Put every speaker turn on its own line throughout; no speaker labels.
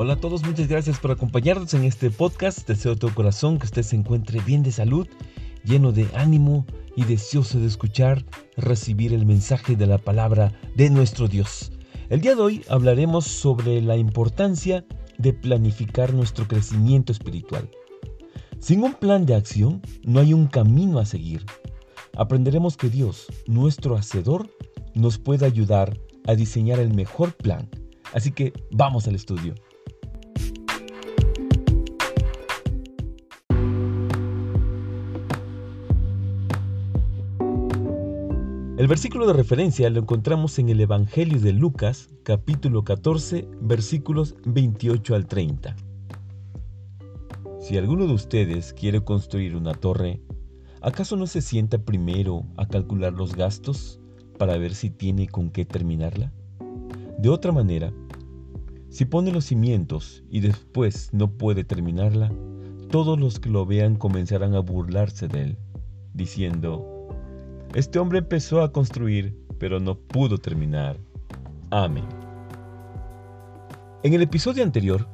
Hola a todos, muchas gracias por acompañarnos en este podcast. Deseo de todo corazón que usted se encuentre bien de salud, lleno de ánimo y deseoso de escuchar, recibir el mensaje de la palabra de nuestro Dios. El día de hoy hablaremos sobre la importancia de planificar nuestro crecimiento espiritual. Sin un plan de acción no hay un camino a seguir. Aprenderemos que Dios, nuestro Hacedor, nos puede ayudar a diseñar el mejor plan. Así que vamos al estudio. El versículo de referencia lo encontramos en el Evangelio de Lucas, capítulo 14, versículos 28 al 30. Si alguno de ustedes quiere construir una torre, ¿acaso no se sienta primero a calcular los gastos para ver si tiene con qué terminarla? De otra manera, si pone los cimientos y después no puede terminarla, todos los que lo vean comenzarán a burlarse de él, diciendo, este hombre empezó a construir, pero no pudo terminar. Amén. En el episodio anterior,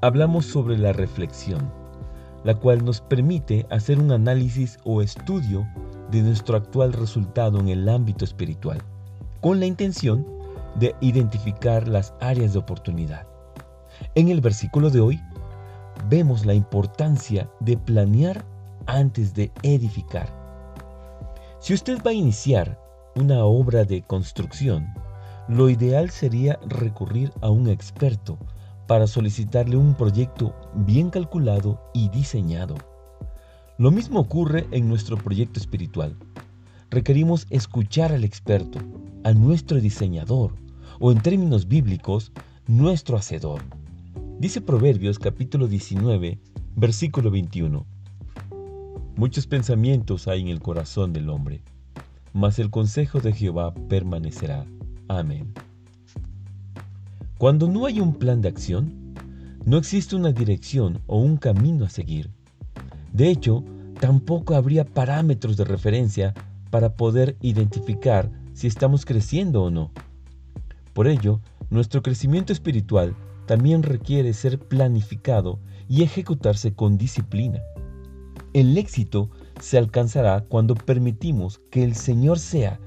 hablamos sobre la reflexión, la cual nos permite hacer un análisis o estudio de nuestro actual resultado en el ámbito espiritual, con la intención de identificar las áreas de oportunidad. En el versículo de hoy, vemos la importancia de planear antes de edificar si usted va a iniciar una obra de construcción, lo ideal sería recurrir a un experto para solicitarle un proyecto bien calculado y diseñado. Lo mismo ocurre en nuestro proyecto espiritual. Requerimos escuchar al experto, a nuestro diseñador, o en términos bíblicos, nuestro hacedor. Dice Proverbios capítulo 19, versículo 21. Muchos pensamientos hay en el corazón del hombre, mas el consejo de Jehová permanecerá. Amén. Cuando no hay un plan de acción, no existe una dirección o un camino a seguir. De hecho, tampoco habría parámetros de referencia para poder identificar si estamos creciendo o no. Por ello, nuestro crecimiento espiritual también requiere ser planificado y ejecutarse con disciplina. El éxito se alcanzará cuando permitimos que el Señor sea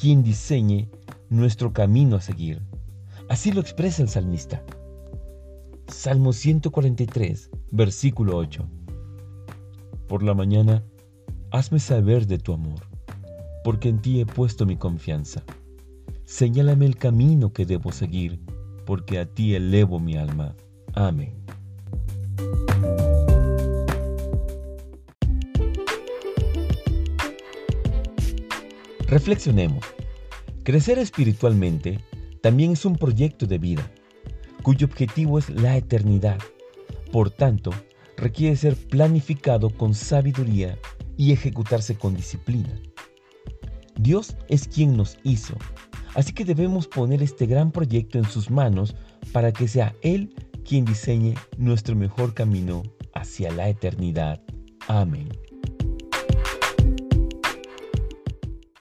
quien diseñe nuestro camino a seguir. Así lo expresa el salmista. Salmo 143, versículo 8. Por la mañana, hazme saber de tu amor, porque en ti he puesto mi confianza. Señálame el camino que debo seguir, porque a ti elevo mi alma. Amén. Reflexionemos. Crecer espiritualmente también es un proyecto de vida, cuyo objetivo es la eternidad. Por tanto, requiere ser planificado con sabiduría y ejecutarse con disciplina. Dios es quien nos hizo, así que debemos poner este gran proyecto en sus manos para que sea Él quien diseñe nuestro mejor camino hacia la eternidad. Amén.